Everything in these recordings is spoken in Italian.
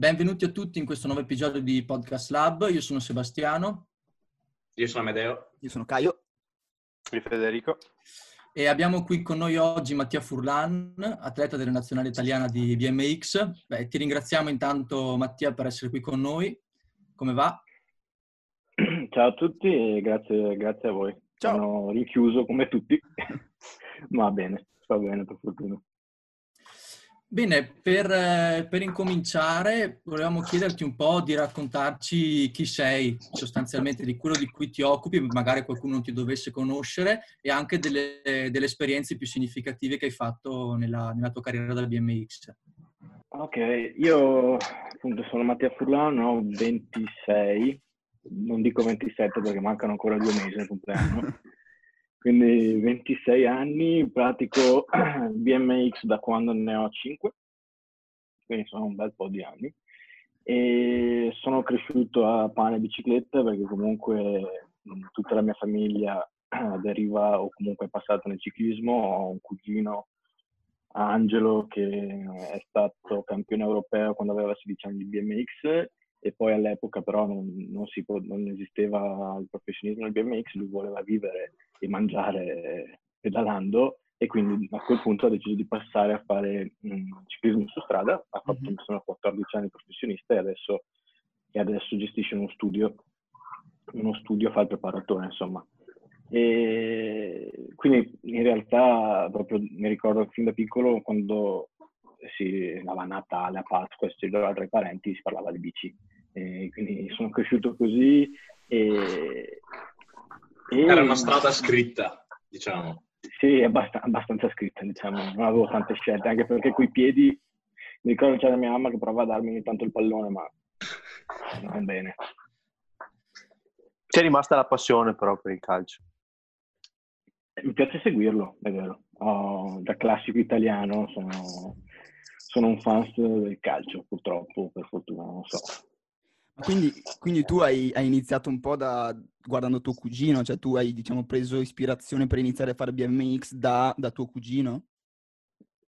Benvenuti a tutti in questo nuovo episodio di Podcast Lab. Io sono Sebastiano. Io sono Amedeo. Io sono Caio. Io Federico. E abbiamo qui con noi oggi Mattia Furlan, atleta della nazionale italiana di BMX. Beh, ti ringraziamo intanto Mattia per essere qui con noi. Come va? Ciao a tutti e grazie, grazie a voi. Ciao. Sono richiuso come tutti, ma bene, sta bene per fortuna. Bene, per, eh, per, incominciare volevamo chiederti un po' di raccontarci chi sei, sostanzialmente di quello di cui ti occupi, magari qualcuno non ti dovesse conoscere, e anche delle, delle esperienze più significative che hai fatto nella, nella, tua carriera da BMX. Ok, io appunto sono Mattia Furlano, ho 26, non dico 27 perché mancano ancora due mesi al compleanno. Quindi 26 anni, pratico BMX da quando ne ho 5, quindi sono un bel po' di anni. E sono cresciuto a pane e bicicletta perché comunque tutta la mia famiglia deriva o comunque è passata nel ciclismo. Ho un cugino, Angelo, che è stato campione europeo quando aveva 16 anni di BMX e poi all'epoca però non, non, si, non esisteva il professionismo del BMX, lui voleva vivere e mangiare pedalando e quindi a quel punto ha deciso di passare a fare um, ciclismo su strada, ha fatto mm-hmm. sono 14 anni professionista e adesso, e adesso gestisce uno studio, uno studio fa il preparatore insomma. E quindi in realtà proprio mi ricordo fin da piccolo quando si andava a Natale, a Pasqua, si trovava tra i parenti, si parlava di bici. E quindi sono cresciuto così e, e... Era una strada scritta, diciamo. Sì, abbast- abbastanza scritta, diciamo. Non avevo tante scelte, anche perché coi piedi mi ricordo c'era mia mamma che provava a darmi ogni tanto il pallone, ma non bene. C'è rimasta la passione però per il calcio. Mi piace seguirlo, è vero. Oh, da classico italiano sono, sono un fan del calcio, purtroppo, per fortuna, non so. Quindi, quindi tu hai, hai, iniziato un po' da guardando tuo cugino, cioè tu hai diciamo, preso ispirazione per iniziare a fare BMX da, da tuo cugino?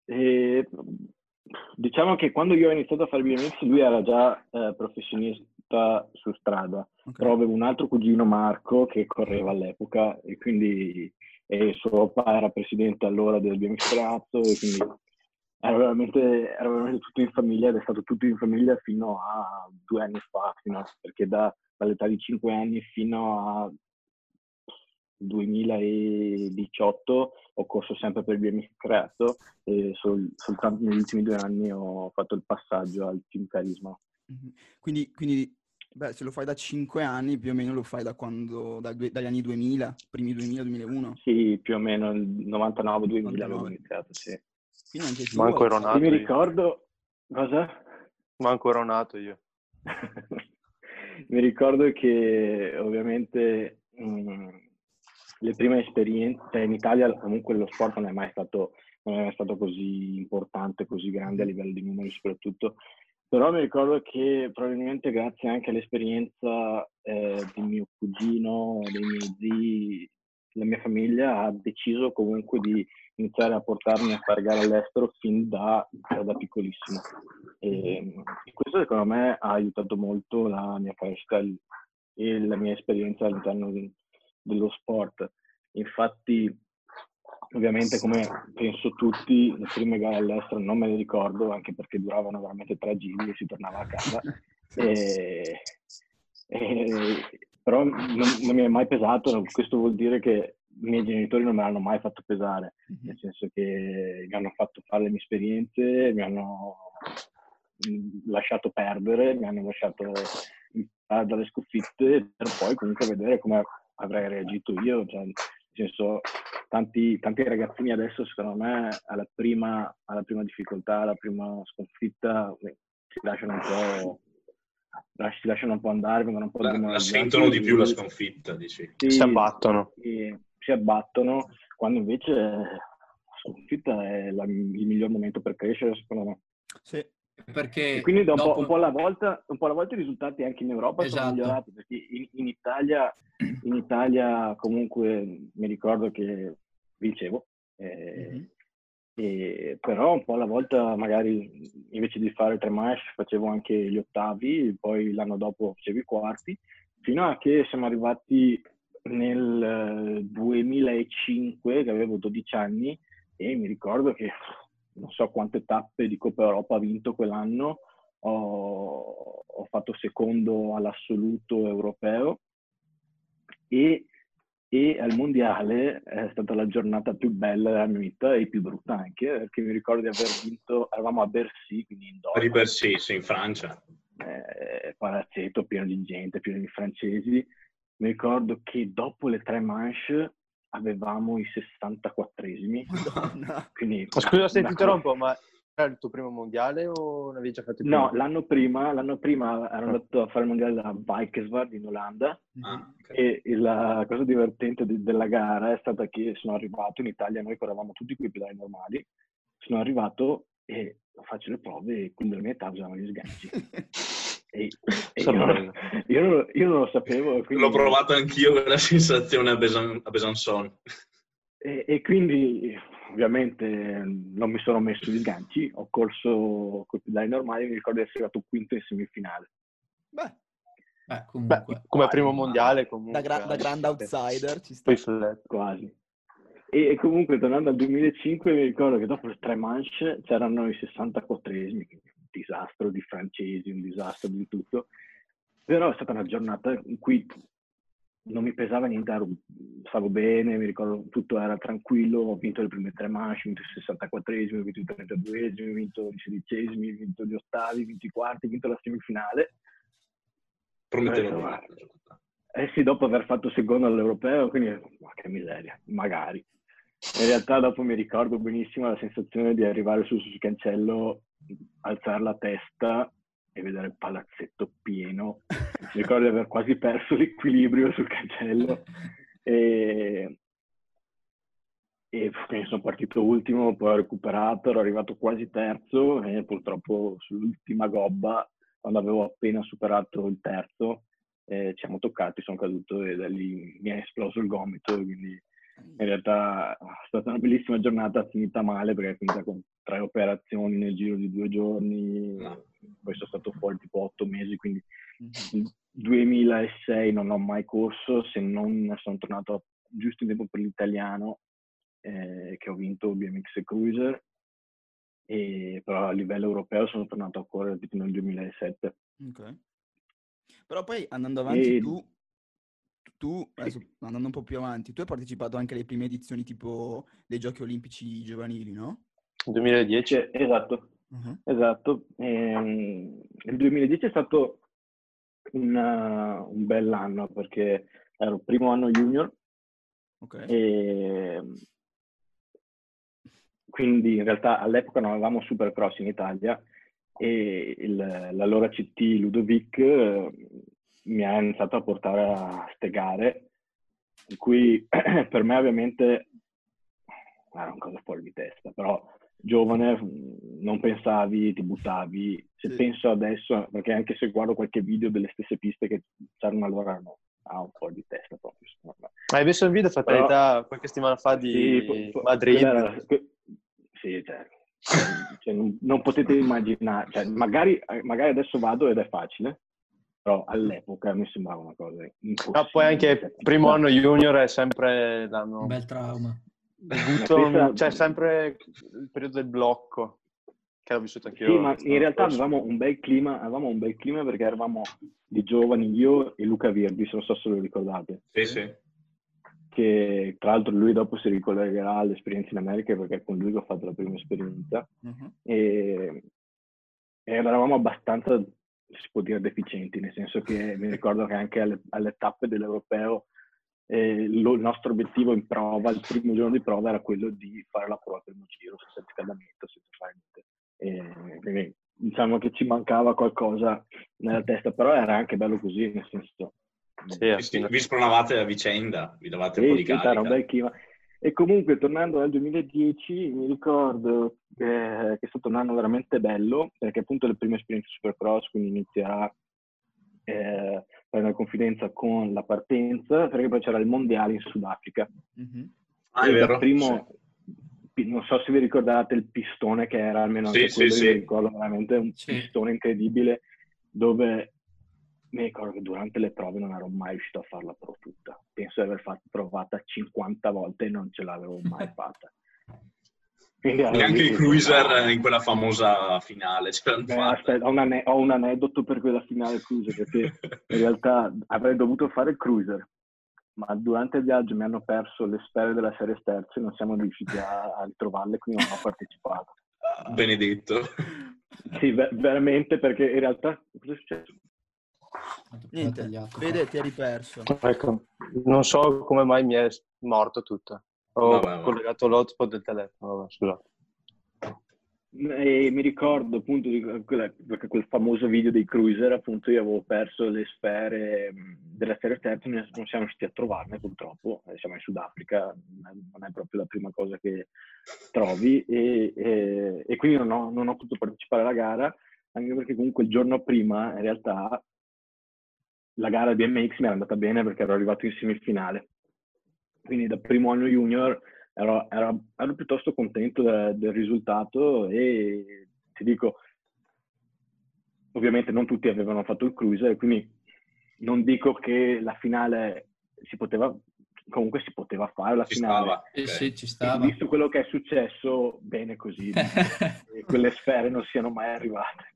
E, diciamo che quando io ho iniziato a fare BMX lui era già eh, professionista su strada, okay. però avevo un altro cugino Marco che correva all'epoca e quindi e suo papà era presidente allora del BMX Palazzo e quindi era veramente, era veramente, tutto in famiglia ed è stato tutto in famiglia fino a due anni fa, a, perché da, dall'età di cinque anni fino a 2018 ho corso sempre per il BMX creato e sol, soltanto negli ultimi due anni ho fatto il passaggio al team carisma. Quindi, quindi beh, se lo fai da cinque anni più o meno lo fai da quando, da, dagli anni 2000, primi 2000-2001? Sì, più o meno il 99-2000 avevo iniziato, sì. Quindi anche tu, Manco ero nato. mi ricordo... Cosa? Manco ero nato io. mi ricordo che ovviamente mh, mm, le prime esperienze, cioè in Italia comunque lo sport non è mai stato, non è mai stato così importante, così grande a livello di numeri soprattutto, però mi ricordo che probabilmente grazie anche all'esperienza eh, di mio cugino, dei miei zii, la mia famiglia ha deciso comunque di iniziare a portarmi a fare gare all'estero fin da, da piccolissimo. E, questo secondo me ha aiutato molto la mia crescita e la mia esperienza all'interno dello sport. Infatti, ovviamente, come penso tutti, le prime gare all'estero non me le ricordo, anche perché duravano veramente tre giri e si tornava a casa. E, e, però non, non, mi è mai pesato, questo vuol dire che i miei genitori non me l'hanno mai fatto pesare, mm-hmm. nel senso che mi hanno fatto fare le mie esperienze, mi hanno mm, lasciato perdere, mi hanno lasciato imparare dalle sconfitte per poi comunque vedere come avrei reagito io. Cioè, nel senso, tanti, tanti ragazzini adesso secondo me alla prima, alla prima difficoltà, alla prima sconfitta si lasciano un po' si lasciano un po' andare, vengono un po' la, la sentono di più la sconfitta, dici. Sì, si abbattono. Sì, si abbattono, quando invece la sconfitta è la, il miglior momento per crescere, secondo me. Sì, perché... E quindi dopo... un, po', un, po alla volta, un po' alla volta i risultati anche in Europa esatto. sono migliorati, perché in, in, Italia, in, Italia, comunque mi ricordo che vincevo, eh, mm-hmm. E, però un po' alla volta magari invece di fare tre manche facevo anche gli ottavi, poi l'anno dopo facevo i quarti, fino a che siamo arrivati nel 2005, che avevo 12 anni, e mi ricordo che non so quante tappe di Coppa Europa ha vinto quell'anno, ho, ho fatto secondo all'assoluto europeo e e al mondiale è stata la giornata più bella della mia vita e più brutta anche perché mi ricordo di aver vinto eravamo a Bercy quindi in Dora, Bercy, sì, in Francia. Eh, palazzetto pieno di gente pieno di francesi mi ricordo che dopo le tre manche avevamo i 64esimi quindi, scusa se ti interrompo ma era il tuo primo mondiale o l'avevi già fatto prima? No, l'anno prima, l'anno prima ero andato a fare il mondiale da Vikesvard in Olanda ah, okay. e la cosa divertente de- della gara è stata che sono arrivato in Italia, noi correvamo tutti con i pedali normali, sono arrivato e faccio le prove e quelli della mia età usavano gli sganci. e, e io, non, io, non, io, non, lo sapevo. Quindi... L'ho provato anch'io quella sensazione a, Besan- a Besançon. E, e, quindi ovviamente non mi sono messo gli sganci, ho corso con i pedali normali, mi ricordo di essere arrivato quinto in semifinale. Beh, Beh, comunque, Beh, come primo mondiale comunque. Da, gra- da grande outsider ci sta. Quasi. E, e, comunque tornando al 2005 mi ricordo che dopo le tre manche c'erano i 64esimi, un disastro di francesi, un disastro di tutto. Però è stata una giornata in cui non mi pesava niente, ero, stavo bene, mi ricordo tutto era tranquillo, ho vinto le prime tre manche, ho vinto il 64esimo, ho vinto il 32esimo, ho vinto i sedicesimi, ho vinto gli ottavi, ho vinto i quarti, ho vinto la semifinale. Prometteva. Eh sì, dopo aver fatto secondo all'europeo, quindi ma che miseria, magari. In realtà dopo mi ricordo benissimo la sensazione di arrivare sul, sul cancello, alzare la testa e vedere il palazzetto pieno. Mi ricordo di aver quasi perso l'equilibrio sul cancello. E, e sono partito ultimo, poi ho recuperato, ero arrivato quasi terzo e purtroppo sull'ultima gobba, quando avevo appena superato il terzo, eh, ci siamo toccati, sono caduto e da lì mi è esploso il gomito, quindi in realtà è stata una bellissima giornata finita male perché è finita con tre operazioni nel giro di due giorni, poi sono stato fuori tipo otto mesi, quindi nel mhm. 2006 non ho mai corso, se non sono tornato giusto in tempo per l'italiano eh, che ho vinto BMX Cruiser, e, però a livello europeo sono tornato a correre tipo nel 2007. Ok. Però poi andando avanti e... tu tu, adesso andando un po' più avanti, tu hai partecipato anche alle prime edizioni tipo dei giochi olimpici giovanili, no? 2010, esatto. Uh-huh. Esatto. Ehm, il 2010 è stato un, uh, un bell'anno perché ero il primo anno junior. Ok. E quindi in realtà all'epoca non avevamo Supercross in Italia e il, l'allora CT Ludovic mi ha iniziato a portare a ste gare, in cui per me ovviamente era una cosa fuori di testa, però giovane non pensavi, ti buttavi. Se sì. penso adesso, perché anche se guardo qualche video delle stesse piste che c'erano allora, no, ha un po' di testa proprio. Hai visto il video fatalità Però, qualche settimana fa di sì, Madrid? Era, sì, cioè, cioè non, non, potete immaginare, cioè, magari, magari adesso vado ed è facile, però all'epoca mi sembrava una cosa impossibile. Ah, poi anche primo anno junior è sempre l'anno... Un bel trauma. Avuto, c'è sempre il periodo del blocco che ho vissuto anche io. Sì, ma in realtà avevamo un bel clima, avevamo un bel clima perché eravamo di giovani, io e Luca Virbi, non so se lo ricordate. Sì, sì. Che tra l'altro lui dopo si ricollegherà all'esperienza in America perché è con lui che ho fatto la prima esperienza. Uh-huh. E, e eravamo abbastanza si può dire deficienti, nel senso che mi ricordo che anche alle, alle tappe dell'europeo eh, lo, il nostro obiettivo in prova, il primo giorno di prova era quello di fare la prova al primo giro senza riscaldamento, senza fare niente. E, quindi diciamo che ci mancava qualcosa nella testa, però era anche bello così, nel senso... Sì, sì, vi spronavate a vicenda, vi davate sì, un po' di carica. E comunque tornando al 2010 mi ricordo che, che, è stato un anno veramente bello perché appunto le prime esperienze Supercross, quindi inizia a eh, fare una confidenza con la partenza perché poi c'era il mondiale in Sudafrica. Mm-hmm. Ah, è vero. Primo, non so se vi ricordate il pistone che era, almeno sì, anche quello, sì, mi sì. ricordo veramente un Sì. pistone incredibile dove mi ricordo che durante le prove non ero mai riuscito a farla pro tutta. Penso di aver fatto provata 50 volte e non ce l'avevo mai fatta. Quindi ero Neanche i cruiser in quella famosa finale Beh, aspetta, ho, un ane- ho un aneddoto per quella finale cruiser perché in realtà avrei dovuto fare il cruiser ma durante il viaggio mi hanno perso le sfere della serie sterze e non siamo riusciti a, a ritrovarle quindi non ho partecipato Benedetto. sì ve- veramente perché in realtà cosa è successo? Niente, Tagliato. vede, ti eri perso. Ecco, non so come mai mi è morto tutto. Ho Vabbè, vabbè. collegato l'hotspot del telefono, vabbè, scusate. E mi ricordo appunto di perché quel famoso video dei cruiser, appunto io avevo perso le sfere mh, della serie sterza, non siamo riusciti a trovarne purtroppo, Eh, siamo in Sudafrica, non è- non è proprio la prima cosa che trovi e, e- e quindi non ho, non ho potuto partecipare alla gara, anche perché comunque il giorno prima in realtà la gara BMX mi era andata bene perché ero arrivato in semifinale. Quindi da primo anno junior ero, ero- ero piuttosto contento de- del risultato e ti dico, ovviamente non tutti avevano fatto il cruiser, quindi non dico che la finale si poteva, comunque si poteva fare la Ci finale. stava. Ok. sì, ci E stava. visto quello che è successo, bene così, e quelle sfere non siano mai arrivate.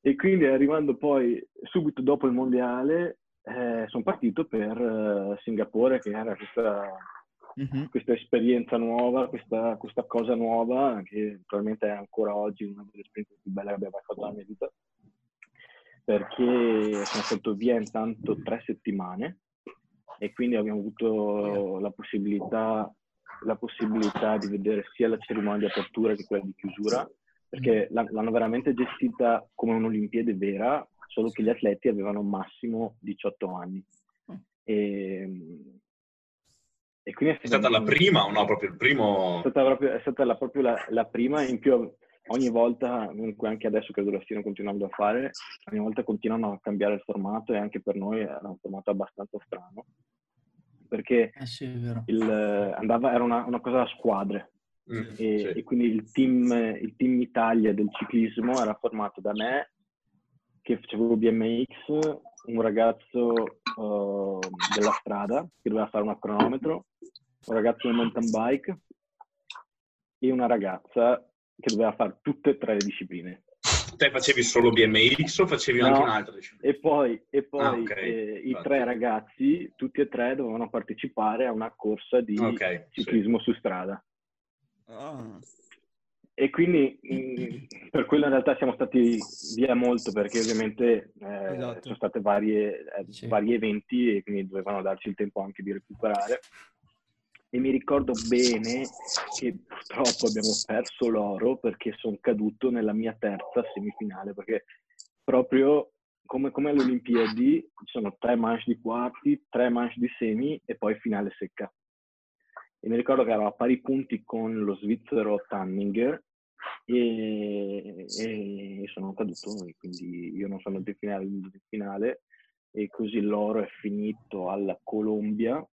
E quindi arrivando poi subito dopo il mondiale, eh, sono partito per eh, Singapore, che era questa, Mhm. questa esperienza nuova, questa, questa cosa nuova, che probabilmente è ancora oggi una delle esperienze più belle che abbia mai fatto nella mia vita, perché sono stato via intanto tre settimane e quindi abbiamo avuto la possibilità, la possibilità di vedere sia la cerimonia di apertura che quella di chiusura, perché l'han- l'hanno veramente gestita come un'Olimpiade vera, solo che gli atleti avevano massimo 18 anni. E, e quindi È stata la prima o no? Proprio il primo... è stata proprio, è stata la, proprio la, la prima, in più ogni volta, comunque anche adesso credo lo stiano continuando a fare, ogni volta continuano a cambiare il formato e anche per noi era un formato abbastanza strano, perché Eh sì, è vero. il, andava, era una, una cosa a squadre Mm, e, sì. e quindi il team, il team Italia del ciclismo era formato da me che facevo BMX, un ragazzo eh, della strada che doveva fare un cronometro, un ragazzo del mountain bike e una ragazza che doveva fare tutte e tre le discipline. Te facevi solo BMX o facevi No. anche un'altra disciplina? E poi, e poi Ah, ok. eh, i tre ragazzi, tutti e tre, dovevano partecipare a una corsa di Ok, sì. ciclismo su strada. Ah. E quindi mh, per quello in realtà siamo stati via molto perché ovviamente eh, Esatto. sono stati eh, Sì. vari eventi e quindi dovevano darci il tempo anche di recuperare. E mi ricordo bene che purtroppo abbiamo perso l'oro perché sono caduto nella mia terza semifinale perché proprio come, come alle Olimpiadi ci sono tre manche di quarti, tre manche di semi e poi finale secca e mi ricordo che ero a pari punti con lo svizzero Tanninger e, e sono caduto quindi io non sono andato in finale, in finale e così l'oro è finito alla Colombia,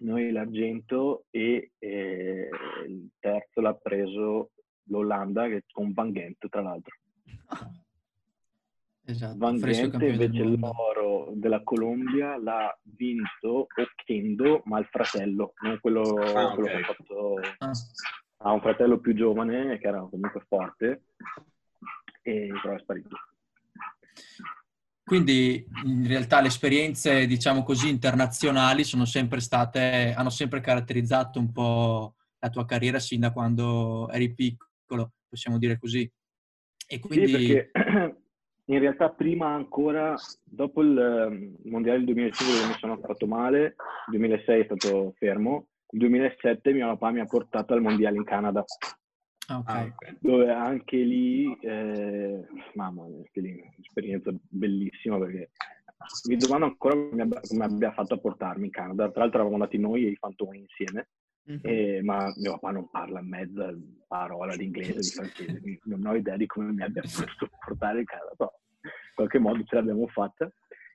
noi l'argento e eh, il terzo l'ha preso l'Olanda che- con Van Gent tra l'altro. Esatto, Van Gent invece l'oro della Colombia l'ha vinto Oquendo, ma il fratello, non quello, Ah, quello ok. che ha fatto... Ah, Ha un fratello più giovane che era comunque forte e però è sparito. Quindi in realtà le esperienze, diciamo così, internazionali sono sempre state, hanno sempre caratterizzato un po' la tua carriera sin da quando eri piccolo, possiamo dire così. E quindi... Sì, perché in realtà prima ancora, dopo il ehm, mondiale del 2005 dove mi sono fatto male, il 2006 è stato fermo, il 2007 mio papà mi ha portato al mondiale in Canada, Ah, ok. Ah, ok. dove anche lì, eh, mamma mia, anche lì un'esperienza bellissima perché mi domando ancora come abbia, come abbia fatto a portarmi in Canada. Tra l'altro eravamo andati noi e i fantoni insieme, Mhm. eh, ma mio papà non parla mezza parola di inglese, di francese, quindi non ho idea di come mi abbia potuto portare in Canada, però in qualche modo ce l'abbiamo fatta.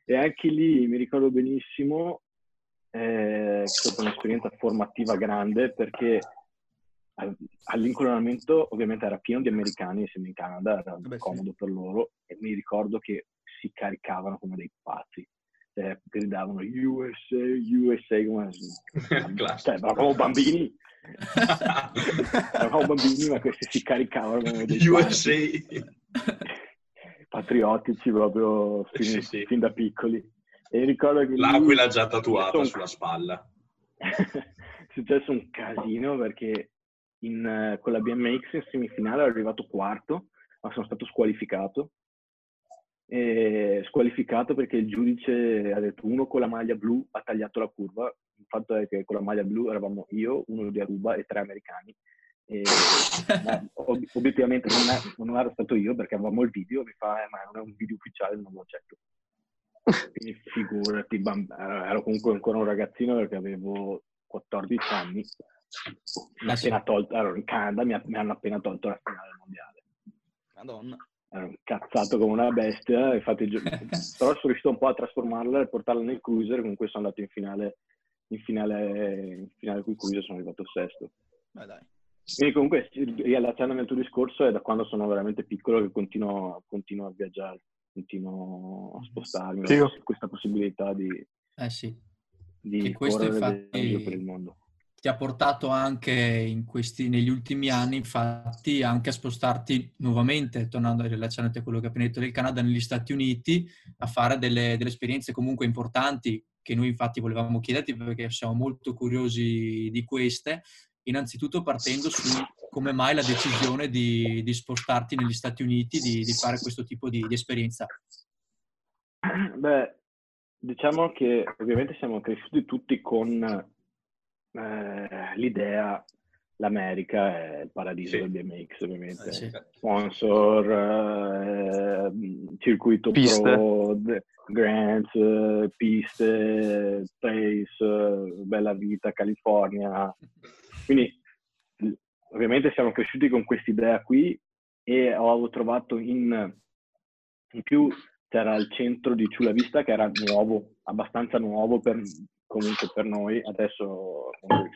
E anche lì mi ricordo benissimo, è stata un'esperienza formativa grande perché all'incoronamento ovviamente era pieno di americani, essendo in Canada era Beh, comodo sì. per loro e mi ricordo che si caricavano come dei pazzi. Cioè, gridavano USA, USA come... cioè, eravamo bambini. eravamo bambini, ma questi si caricavano come dei USA. Patriottici proprio fin, sì, sì. fin da piccoli. E ricordo che L'aquila lui... già tatuata sulla spalla. è successo un casino perché in, con la BMX in semifinale ero arrivato quarto, ma sono stato squalificato. E squalificato perché il giudice ha detto uno con la maglia blu ha tagliato la curva. Il fatto è che con la maglia blu eravamo io, uno di Aruba e tre americani. E, ob- obiettivamente non, è, non, ero stato io perché avevamo il video, mi fa, eh, ma non è un video ufficiale, non lo accetto. Quindi figurati, bamb- ero comunque ancora un ragazzino perché avevo 14 anni. Mi appena tolto, ero in Canada, mi, mi, hanno appena tolto la finale mondiale. Madonna. Ero incazzato come una bestia, infatti, però sono riuscito un po' a trasformarla e portarla nel cruiser, con cui sono andato in finale, in finale, in finale con il cruiser sono arrivato sesto. Beh, dai. Quindi comunque, riallacciandomi al tuo discorso, è da quando sono veramente piccolo che continuo, continuo a viaggiare continuo a spostarmi sì. questa possibilità di, eh sì. di questo infatti per il mondo. Ti ha portato anche questi, negli ultimi anni, infatti, anche a spostarti nuovamente, tornando a rilacciarti a quello che hai appena detto del Canada, negli Stati Uniti, a fare delle, delle esperienze comunque importanti che noi infatti volevamo chiederti perché siamo molto curiosi di queste, innanzitutto partendo su come mai la decisione di, di spostarti negli Stati Uniti, di, di fare questo tipo di, di, esperienza? Beh, diciamo che ovviamente siamo cresciuti tutti con eh, l'idea l'America è il paradiso sì. del BMX, ovviamente. Eh, sì. Sponsor, eh, circuito piste. pro, grants, piste, pace, bella vita, California. Quindi ovviamente siamo cresciuti con questa idea qui e ho trovato in, in più c'era il centro di Ciula Vista che era nuovo, abbastanza nuovo per, comunque per noi, adesso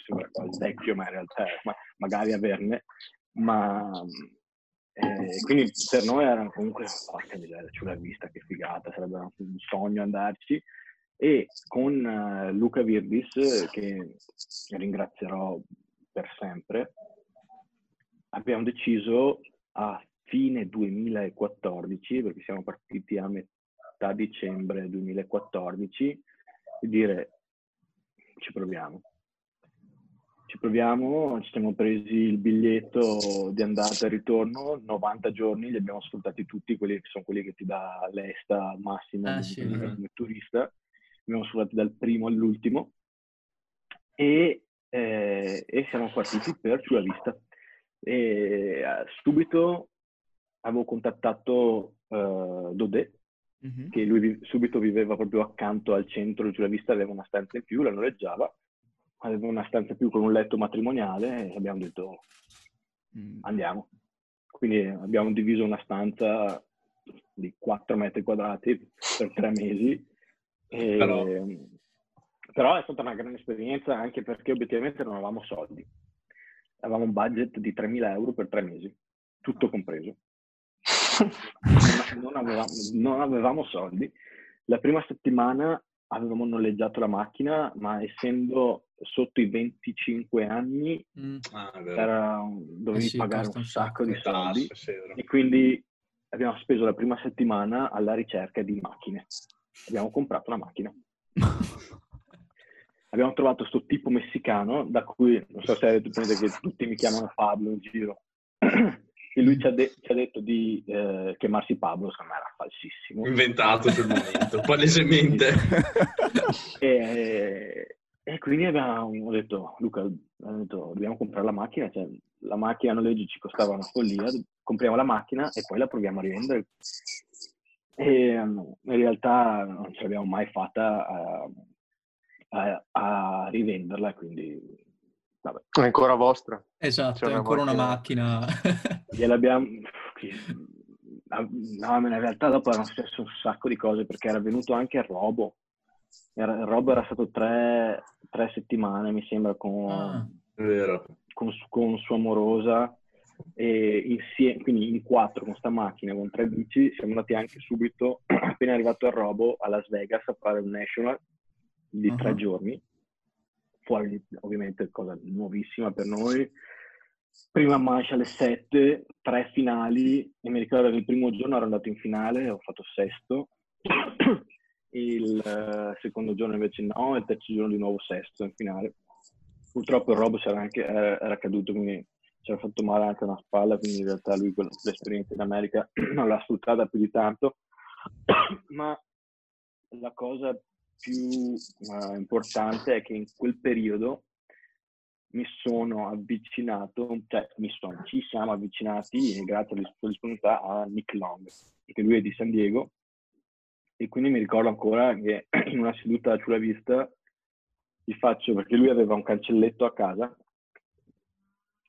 sembra quasi vecchio, ma in realtà ma, magari averne, ma eh, quindi per noi era comunque, porca miseria, Ciula Vista, che figata, sarebbe un sogno andarci. E con uh, Luca Virdis, che ringrazierò per sempre, abbiamo deciso a fine 2014, perché siamo partiti a metà dicembre 2014, di dire ci proviamo. Ci proviamo, ci siamo presi il biglietto di andata e ritorno, 90 giorni, li abbiamo sfruttati tutti, quelli che sono quelli che ti dà l'esta al massimo ah, sì, come turista. Li abbiamo sfruttati dal primo all'ultimo e, eh, e siamo partiti per Ciula Vista e uh, subito avevo contattato uh, Dodè, mm-hmm. che lui subito viveva proprio accanto al centro, giù la vista aveva una stanza in più, la noleggiava, aveva una stanza in più con un letto matrimoniale e abbiamo detto mm. andiamo. Quindi abbiamo diviso una stanza di 4 metri quadrati per tre mesi. E, però... però è stata una grande esperienza anche perché obiettivamente non avevamo soldi avevamo un budget di 3.000 euro per tre mesi, tutto compreso. non, avevamo, non avevamo soldi. La prima settimana avevamo noleggiato la macchina, ma essendo sotto i 25 anni mm. ah, era, dovevi eh sì, pagare un sacco, di soldi e quindi abbiamo speso la prima settimana alla ricerca di macchine. Abbiamo comprato una macchina. abbiamo trovato questo tipo messicano, da cui, non so se avete presente che tutti mi chiamano Pablo in giro, e lui ci ha, de- ci ha detto di eh, chiamarsi Pablo, secondo me era falsissimo. Inventato sul momento, palesemente. e, e, quindi abbiamo detto, Luca, detto, dobbiamo comprare la macchina, cioè, la macchina a noleggio ci costava una follia, compriamo la macchina e poi la proviamo a rivendere. E um, in realtà non ce l'abbiamo mai fatta. Uh, a, a rivenderla, quindi vabbè. È ancora vostra. Esatto, è ancora una macchina. Gliel'abbiamo... No, in realtà dopo erano successe un sacco di cose perché era venuto anche il robo. Era, Rob era stato tre, tre, settimane, mi sembra, con, ah, con, con sua amorosa e insieme, quindi in quattro con sta macchina, con tre bici, siamo andati anche subito, appena arrivato il robo, a Las Vegas a fare un national di uh-huh. tre giorni. Fuori, ovviamente, cosa nuovissima per noi. Prima mancia alle sette, tre finali, e mi ricordo che il primo giorno ero andato in finale, ho fatto sesto. il uh, secondo giorno invece no, e il terzo giorno di nuovo sesto in finale. Purtroppo il era, anche, era, era caduto, quindi ci ha fatto male anche una spalla, quindi in realtà lui l'esperienza in America non l'ha sfruttata più di tanto. Ma la cosa più uh, importante è che in quel periodo mi sono avvicinato, cioè mi sono, ci siamo avvicinati grazie alla sua disponibilità a Nick Long, perché lui è di San Diego e quindi mi ricordo ancora che in una seduta sulla vista gli faccio, perché lui aveva un cancelletto a casa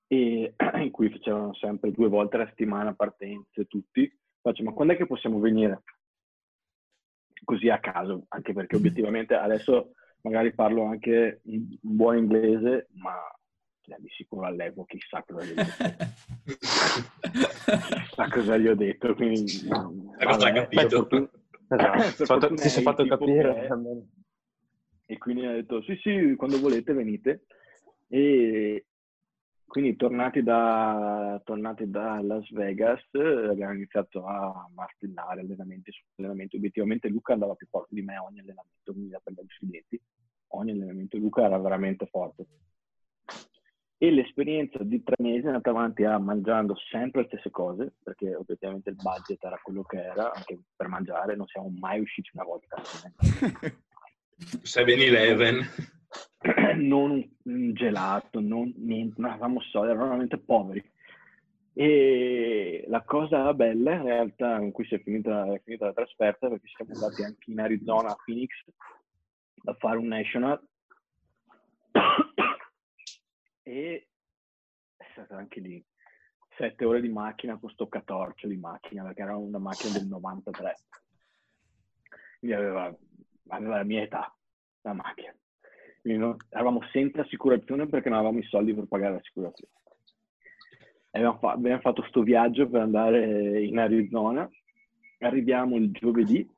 e in cui facevano sempre due volte alla settimana partenze, tutti. Faccio, ma quando è che possiamo venire? Così a caso, anche perché obiettivamente adesso magari parlo anche un buon inglese, ma cioè, di sicuro all'epoca chissà cosa gli ho detto. chissà cosa gli ho detto, quindi... Vabbè, capito. Fortuna, esatto. ti sei fatto capire. Che... E quindi ha detto, sì sì, quando volete venite. E, quindi tornati da, tornati da, Las Vegas abbiamo iniziato a martellare allenamenti su allenamenti. Obiettivamente Luca andava più forte di me ogni allenamento, quindi da prendere sui denti. Ogni allenamento Luca era veramente forte. E l'esperienza di tre mesi è andata avanti a mangiando sempre le stesse cose, perché obiettivamente il budget era quello che era, anche per mangiare non siamo mai usciti una volta. 7-Eleven. non un gelato, non niente, non avevamo soldi, eravamo veramente poveri. E la cosa bella in realtà in cui si è finita, è finita la trasferta perché siamo andati anche in Arizona a Phoenix a fare un national. E è stato anche lì sette ore di macchina con sto catorcio di macchina perché era una macchina del 93 quindi aveva, aveva la mia età la macchina no, eravamo senza assicurazione perché non avevamo i soldi per pagare l'assicurazione. Abbiamo, fa- abbiamo fatto questo viaggio per andare in Arizona, arriviamo il giovedì,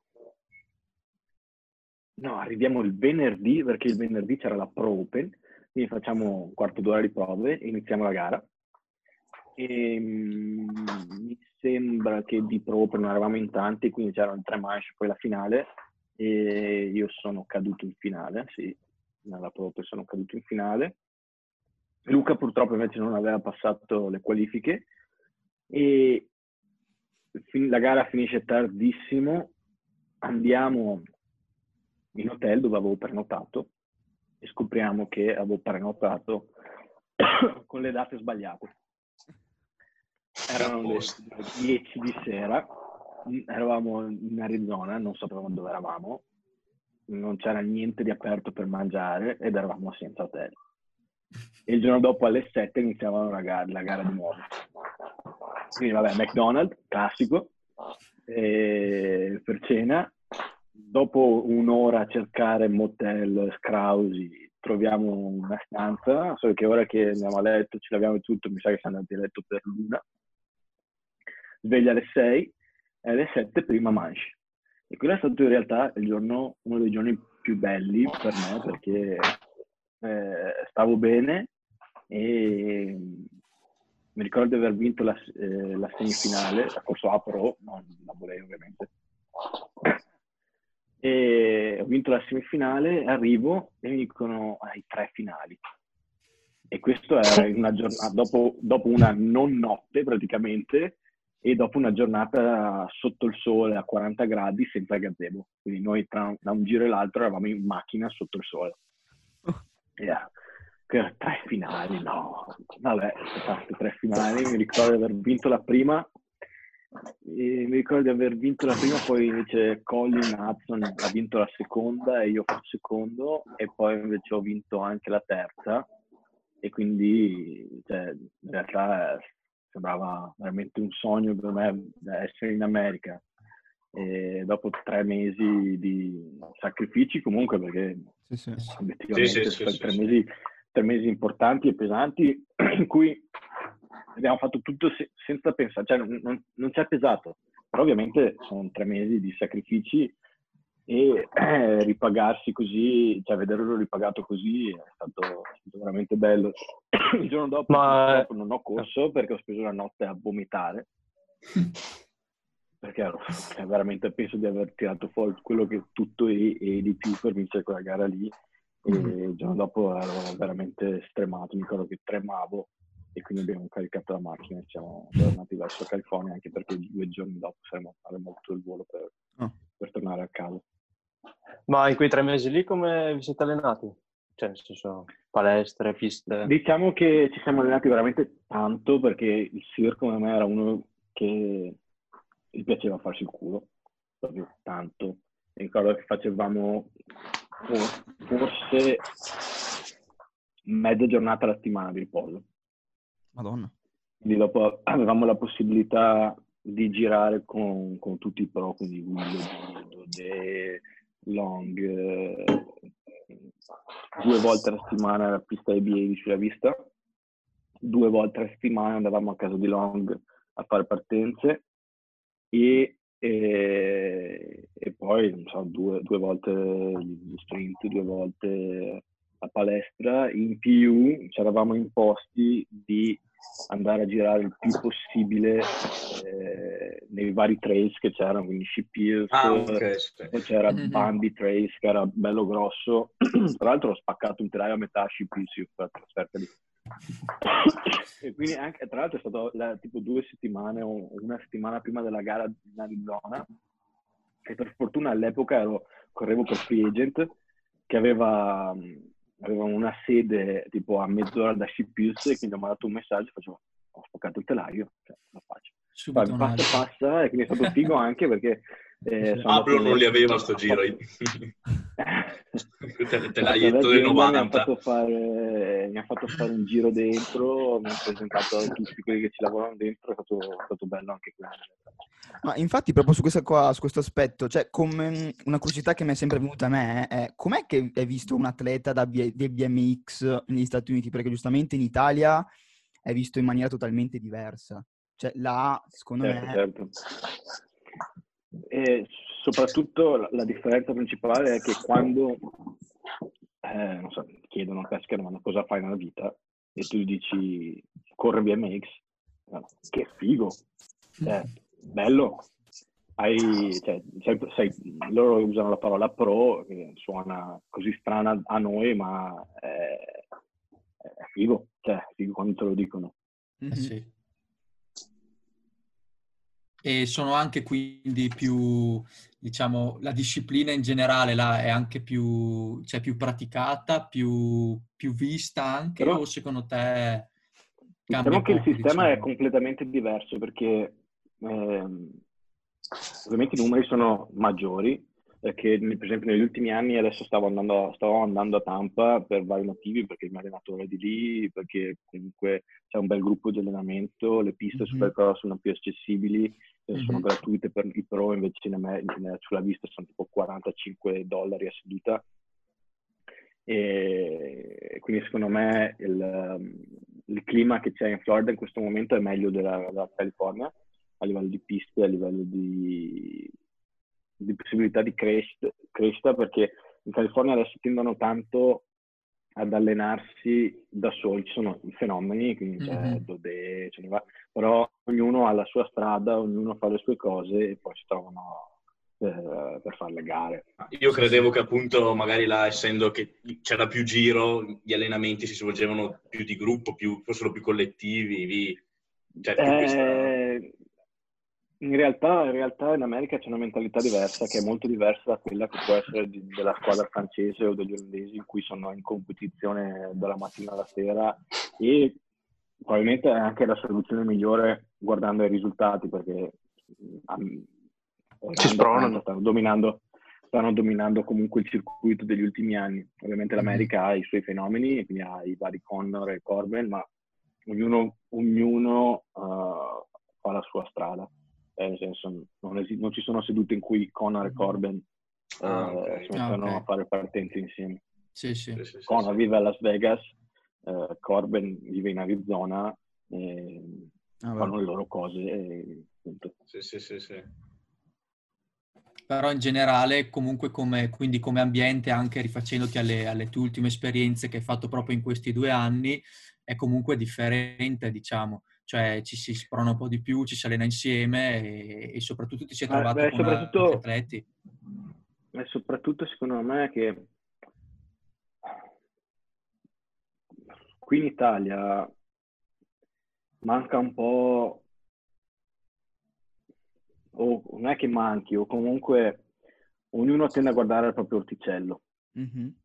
no, arriviamo il venerdì perché il venerdì c'era la Pro Open, quindi facciamo un quarto d'ora di prove e iniziamo la gara. E, um, mi sembra che di Pro Open non eravamo in tanti, quindi c'erano tre manche, poi la finale. E io sono caduto in finale, sì, nella propria sono caduto in finale. Luca purtroppo invece non aveva passato le qualifiche e la gara finisce tardissimo, andiamo in hotel dove avevo prenotato e scopriamo che avevo prenotato con le date sbagliate. Erano le 10 di sera, eravamo in Arizona, non sapevamo dove eravamo, non c'era niente di aperto per mangiare ed eravamo senza hotel. E il giorno dopo alle 7 iniziavano la gara, la gara di nuovo. Quindi vabbè, McDonald's, classico, per cena. Dopo un'ora a cercare motel, scrausi, troviamo una stanza, solo che ora che andiamo a letto, ce l'abbiamo tutto, mi sa che siamo andati a letto per l'una. Sveglia alle 6 e alle 7 prima mangi. E quello è stato in realtà giorno, uno dei giorni più belli per me perché eh, stavo bene e mi ricordo di aver vinto la, eh, la semifinale, la corso A Pro, non la volevo ovviamente. E ho vinto la semifinale, arrivo e mi dicono ai tre finali. E questo è una giornata, dopo, dopo una non notte praticamente, e dopo una giornata sotto il sole a 40 gradi senza gazebo. Quindi noi tra, tra un giro e l'altro eravamo in macchina sotto il sole. Yeah. Tre finali, no. Vabbè, fatte tre finali. Mi ricordo di aver vinto la prima. Mi ricordo di aver vinto la prima, poi invece Colin Hudson ha vinto la seconda e io il secondo e poi invece ho vinto anche la terza e quindi cioè, in realtà sembrava veramente un sogno per me essere in America. E dopo tre mesi di sacrifici comunque perché sì, sì. obiettivamente sì, sì, tre, mesi, tre mesi importanti e pesanti in cui abbiamo fatto tutto se- senza pensare, cioè non, non, non ci è pesato, però ovviamente sono tre mesi di sacrifici e eh, ripagarsi così, cioè vederlo ripagato così è stato, è stato veramente bello. Il giorno dopo Ma... non ho corso perché ho speso la notte a vomitare. perché ero, cioè, veramente penso di aver tirato fuori quello che tutto e, e di più per vincere quella gara lì. E mm-hmm. il giorno dopo ero veramente stremato, mi ricordo che tremavo e quindi abbiamo caricato la macchina e siamo tornati verso California anche perché due giorni dopo saremo, avremmo avuto il volo per, oh. per tornare a casa. Ma in quei tre mesi lì come vi siete allenati? Cioè, nel senso, palestre, piste? Diciamo che ci siamo allenati veramente tanto perché il Sir come me era uno che gli piaceva farsi il culo, proprio tanto. Mi ricordo che facevamo forse mezza giornata alla settimana di riposo. Madonna. Quindi dopo avevamo la possibilità di girare con, con tutti i pro, quindi Willow, Dode, long eh, due volte alla settimana alla pista ABA sulla vista, due volte alla settimana andavamo a casa di long a fare partenze e, e, e poi so, due, due volte gli sprint, due volte la palestra. In più ci eravamo imposti di andare a girare il più possibile eh, nei vari trails che c'erano, quindi Ship ah, okay. poi c'era mm-hmm. Bambi Trails che era bello grosso, tra l'altro ho spaccato un telaio a metà Ship Hills per la trasferta lì. e quindi anche, tra l'altro è stato la, tipo due settimane o una settimana prima della gara in Arizona e per fortuna all'epoca ero, correvo per Free Agent che aveva avevamo una sede tipo a mezz'ora da Shipils e quindi ho mandato un messaggio e facevo ho spaccato il telaio, cioè la faccio. Poi passa passa e quindi è stato figo anche perché eh, Pablo non li aveva sto giro. Telaietto del 90 mi ha, fare, mi ha, fatto fare, un giro dentro mi ha presentato a tutti quelli che ci lavorano dentro è stato, è stato bello anche quello. Ma infatti proprio su, qua, su questo aspetto cioè come una curiosità che mi è sempre venuta a me è com'è che hai visto un atleta da B- del BMX negli Stati Uniti? Perché giustamente in Italia è visto in maniera totalmente diversa. Cioè là secondo certo, me certo e soprattutto la, la differenza principale è che quando eh, non so, chiedono a ma cosa fai nella vita e tu dici corre BMX, che figo, cioè, bello. Hai, cioè, sai, sai, loro usano la parola pro, che suona così strana a noi, ma è, è figo, cioè, figo quando te lo dicono. Mm-hmm. Eh sì e sono anche quindi più, diciamo, la disciplina in generale là è anche più, cioè più praticata, più, più vista anche, Però, o secondo te Diciamo che il sistema diciamo. è completamente diverso perché eh, ovviamente i numeri sono maggiori, perché per esempio negli ultimi anni adesso stavo andando, stavo andando, a Tampa per vari motivi, perché mio allenatore di lì, perché comunque c'è un bel gruppo di allenamento, le piste mm-hmm. supercross sono più accessibili, mm-hmm. sono gratuite per i pro, invece in America, sulla vista sono tipo 45 dollari a seduta. E quindi secondo me il, il clima che c'è in Florida in questo momento è meglio della, della California a livello di piste, a livello di, di possibilità di crescita, crescita perché in California adesso tendono tanto ad allenarsi da soli, ci sono i fenomeni, quindi c'è mm-hmm. Dode, ce ne va, però ognuno ha la sua strada, ognuno fa le sue cose e poi si trovano per, per fare le gare. Io credevo che appunto magari là, essendo che c'era più giro, gli allenamenti si svolgevano più di gruppo, più, fossero più collettivi, cioè, più eh, questa in realtà, in realtà, in America c'è una mentalità diversa che è molto diversa da quella che può essere di, della squadra francese o degli olandesi in cui sono in competizione dalla mattina alla sera e probabilmente è anche la soluzione migliore guardando i risultati perché um, ci spronano. Stanno dominando, stanno dominando comunque il circuito degli ultimi anni. Ovviamente l'America ha i suoi fenomeni, quindi ha i vari Connor e Corbin, ma ognuno, ognuno uh, fa la sua strada. Eh, nel senso non, esi- non ci sono sedute in cui Conor e Corbin eh, Ah, ok. si mettono Ah, ok. a fare partenze insieme. Sì, sì. Sì, sì, sì, Conor sì. vive a Las Vegas, eh, Corbin vive in Arizona, e Ah, beh. fanno le loro cose e. Sì, sì, sì, sì. Però in generale, comunque come, quindi come ambiente, anche rifacendoti alle, alle tue ultime esperienze che hai fatto proprio in questi due anni, è comunque differente, diciamo. Cioè ci si sprona un po' di più, ci si allena insieme e, e soprattutto ti sei Eh, trovato beh, con soprattutto- altri atleti. E soprattutto secondo me che qui in Italia manca un po', o non è che manchi, o comunque ognuno tende a guardare il proprio orticello. Mhm.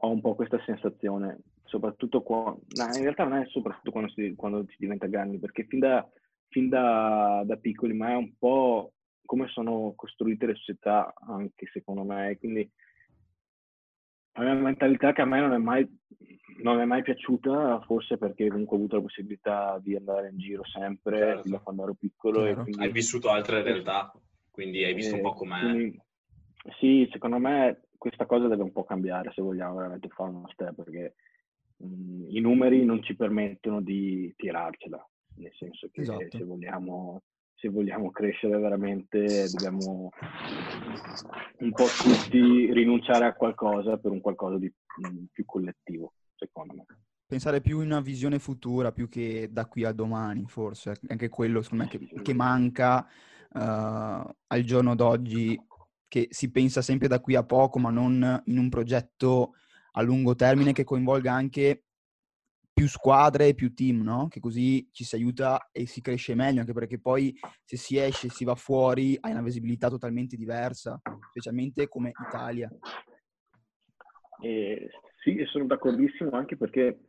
Ho un po' questa sensazione, soprattutto quando, in realtà non è soprattutto quando si, quando si diventa grandi, perché fin da, fin da, da piccoli, ma è un po' come sono costruite le società anche secondo me, quindi è una mentalità che a me non è mai, non è mai piaciuta, forse perché comunque ho avuto la possibilità di andare in giro sempre, Certo. fin da quando ero piccolo. E quindi, Hai vissuto altre realtà, quindi hai visto un eh, po' com'è. quindi- sì, secondo me questa cosa deve un po' cambiare se vogliamo veramente fare uno step, perché mh, i numeri non ci permettono di tirarcela, nel senso che Esatto. se vogliamo se vogliamo crescere veramente dobbiamo un po' tutti rinunciare a qualcosa per un qualcosa di mh, più collettivo, secondo me. Pensare più in una visione futura più che da qui a domani, forse. Anche quello, secondo me, che, che manca eh, al giorno d'oggi, che si pensa sempre da qui a poco, ma non in un progetto a lungo termine che coinvolga anche più squadre e più team, no? Che così ci si aiuta e si cresce meglio, anche perché poi se si esce, si va fuori, hai una visibilità totalmente diversa, specialmente come Italia. E sì, e sono d'accordissimo anche perché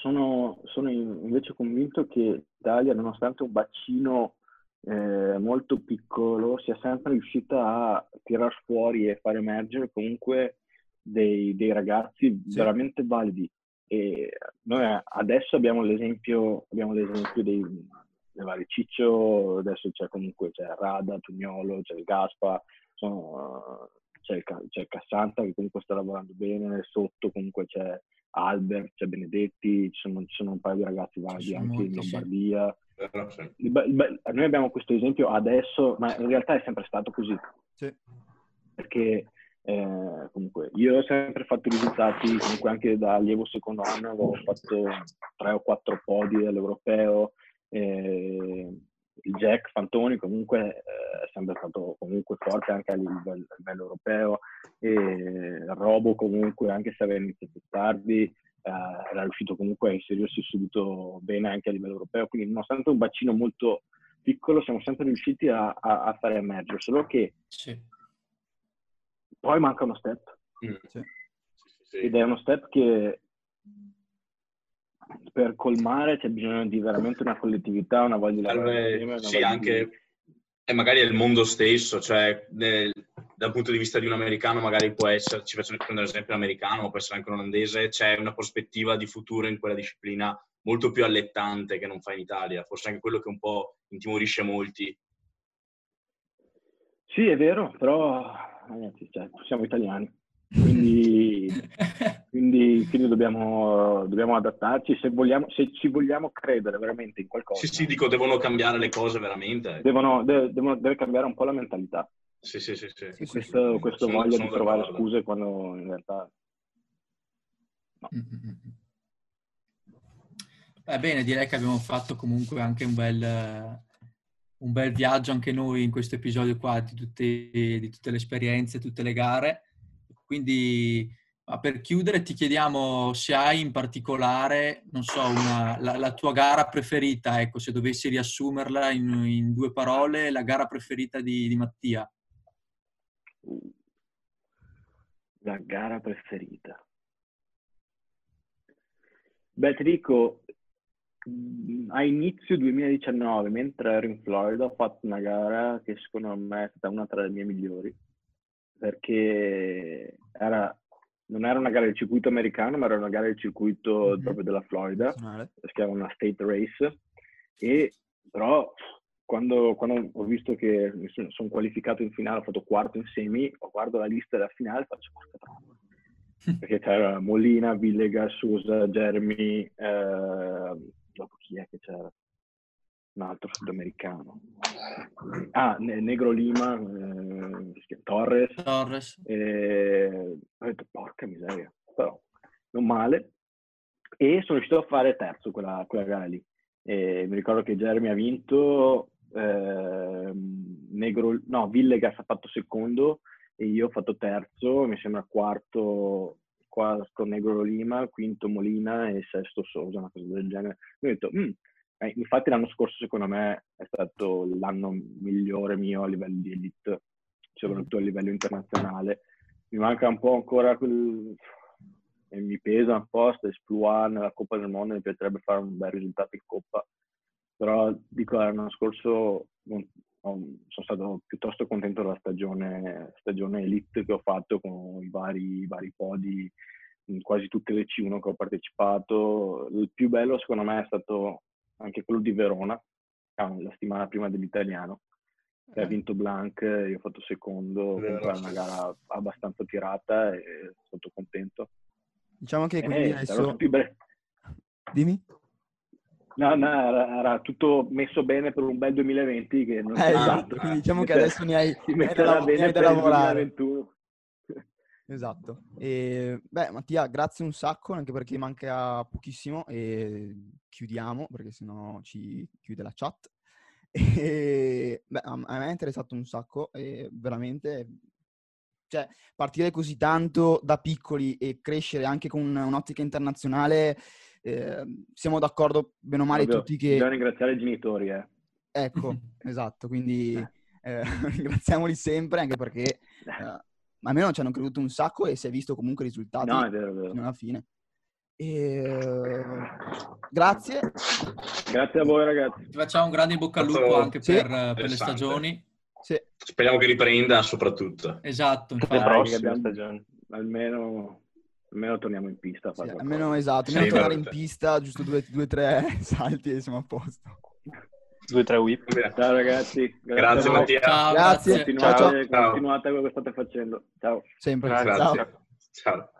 sono, sono in- invece convinto che l'Italia, nonostante un bacino eh, molto piccolo, sia sempre riuscita a tirar fuori e far emergere comunque dei, dei ragazzi Sì. veramente validi. E noi adesso abbiamo l'esempio, abbiamo l'esempio dei, dei vari Ciccio, adesso c'è comunque c'è Rada, Tugnolo, c'è il Gaspa, sono, c'è, il, c'è il Cassanta che comunque sta lavorando bene, sotto comunque c'è Albert, c'è Benedetti, ci sono, ci sono un paio di ragazzi validi anche in molti, sì. Lombardia. Sì. Il il noi abbiamo questo esempio adesso, ma in realtà è sempre stato così, Sì. perché eh, comunque io ho sempre fatto risultati, comunque anche da allievo secondo anno avevo fatto tre o quattro podi all'europeo, eh, il Jack Fantoni comunque eh, è sempre stato comunque forte anche a livello, a livello europeo, e Robo comunque anche se aveva iniziato tardi eh, era riuscito comunque a inserirsi subito bene anche a livello europeo, quindi nonostante un bacino molto piccolo siamo sempre riusciti a, a- a fare emergere, solo che Sì. Poi manca uno step Mm. Sì. Ed è uno step che per colmare c'è bisogno di veramente una collettività, una voglia di lavorare insieme, sì, voglia di- anche e magari è il mondo stesso, cioè nel- dal punto di vista di un americano magari può essere, ci faccio prendere l'esempio americano, può essere anche un olandese, c'è una prospettiva di futuro in quella disciplina molto più allettante che non fa in Italia, forse anche quello che un po' intimorisce molti. Sì, è vero, però ragazzi, cioè, siamo italiani, quindi, quindi, quindi dobbiamo, dobbiamo adattarci se, vogliamo, se ci vogliamo credere veramente in qualcosa. Sì, sì, dico, devono cambiare le cose veramente. Devono- de- devono- deve cambiare un po' la mentalità. Sì, sì, sì, sì. Sì, sì, Questo, questo Sono- voglia sono di trovare d'accordo. scuse quando in realtà Mm, mm, mm. Beh, bene, direi che abbiamo fatto comunque anche un bel, un bel viaggio anche noi in questo episodio qua di tutte, di tutte le esperienze, tutte le gare. Quindi, per chiudere, ti chiediamo se hai in particolare, non so, una- la, la tua gara preferita, ecco, se dovessi riassumerla in, in due parole, la gara preferita di, di Mattia. La gara preferita. Beh, ti dico, a inizio 2019, mentre ero in Florida, ho fatto una gara che secondo me è stata una tra le mie migliori, perché era, non era una gara del circuito americano, ma era una gara del circuito Mhm. proprio della Florida, si chiama una state race, e però quando, quando ho visto che mi sono, sono qualificato in finale, ho fatto quarto in semi, ho guardo la lista della finale e faccio porca troia. Perché c'era Molina, Villega, Sousa, Jeremy, eh, dopo chi è che c'era? Un altro sudamericano. Ah, Ne- Negro Lima, eh, Torres. Torres. E ho detto, porca miseria, però non male. E sono riuscito a fare terzo quella, quella gara lì. E mi ricordo che Jeremy ha vinto, ehm, Negro, no, Villegas ha fatto secondo e io ho fatto terzo, mi sembra quarto, quarto Negro Lima, quinto Molina e sesto Sosa, una cosa del genere. E ho detto, "Mm". Eh, infatti l'anno scorso secondo me è stato l'anno migliore mio a livello di elite, soprattutto a livello internazionale. Mi manca un po' ancora quel... e mi pesa un po' sta esploit nella Coppa del Mondo, mi piacerebbe fare un bel risultato in Coppa, però dico l'anno scorso non- sono stato piuttosto contento della stagione, stagione elite che ho fatto con i vari, i vari podi in quasi tutte le C1 che ho partecipato. Il più bello secondo me è stato anche quello di Verona, ah, la settimana prima dell'italiano, che ha vinto Blanc, io ho fatto secondo, comunque è una gara abbastanza tirata e sono stato contento. Diciamo che Eh, quindi erano adesso... tutti bre- Dimmi. No, no, era, era tutto messo bene per un bel 2020 che non Eh, esatto, quindi diciamo che mette- adesso ne hai, si hai da, bene hai da lavorare. 2021. Esatto. E, beh, Mattia, grazie un sacco, anche perché manca pochissimo e chiudiamo, perché sennò ci chiude la chat. E, beh, a a me è interessato un sacco e veramente, cioè, partire così tanto da piccoli e crescere anche con un'ottica internazionale, eh, siamo d'accordo bene o male Ovvio, tutti che... Bisogna ringraziare i genitori, eh. Ecco, esatto, quindi eh, ringraziamoli sempre anche perché eh, almeno ci hanno creduto un sacco e si è visto comunque i risultati No, è vero, è vero. fino alla fine. E, eh, grazie, Grazie a voi ragazzi. Ti facciamo un grande in bocca al lupo anche sì, per, per le stagioni. sì, Speriamo che riprenda soprattutto. Esatto, Le infatti. Che prossime stagioni. Almeno, almeno torniamo in pista. a sì, fare almeno qualcosa. esatto, almeno Sì, tornare in pista, giusto due o tre salti e siamo a posto. Due o tre whip. Ciao ragazzi. Grazie voi. Mattia. Ciao, Grazie. grazie. Continuate, Ciao. continuate quello che state facendo. Ciao. Sempre. Grazie. Ciao. Grazie. Ciao.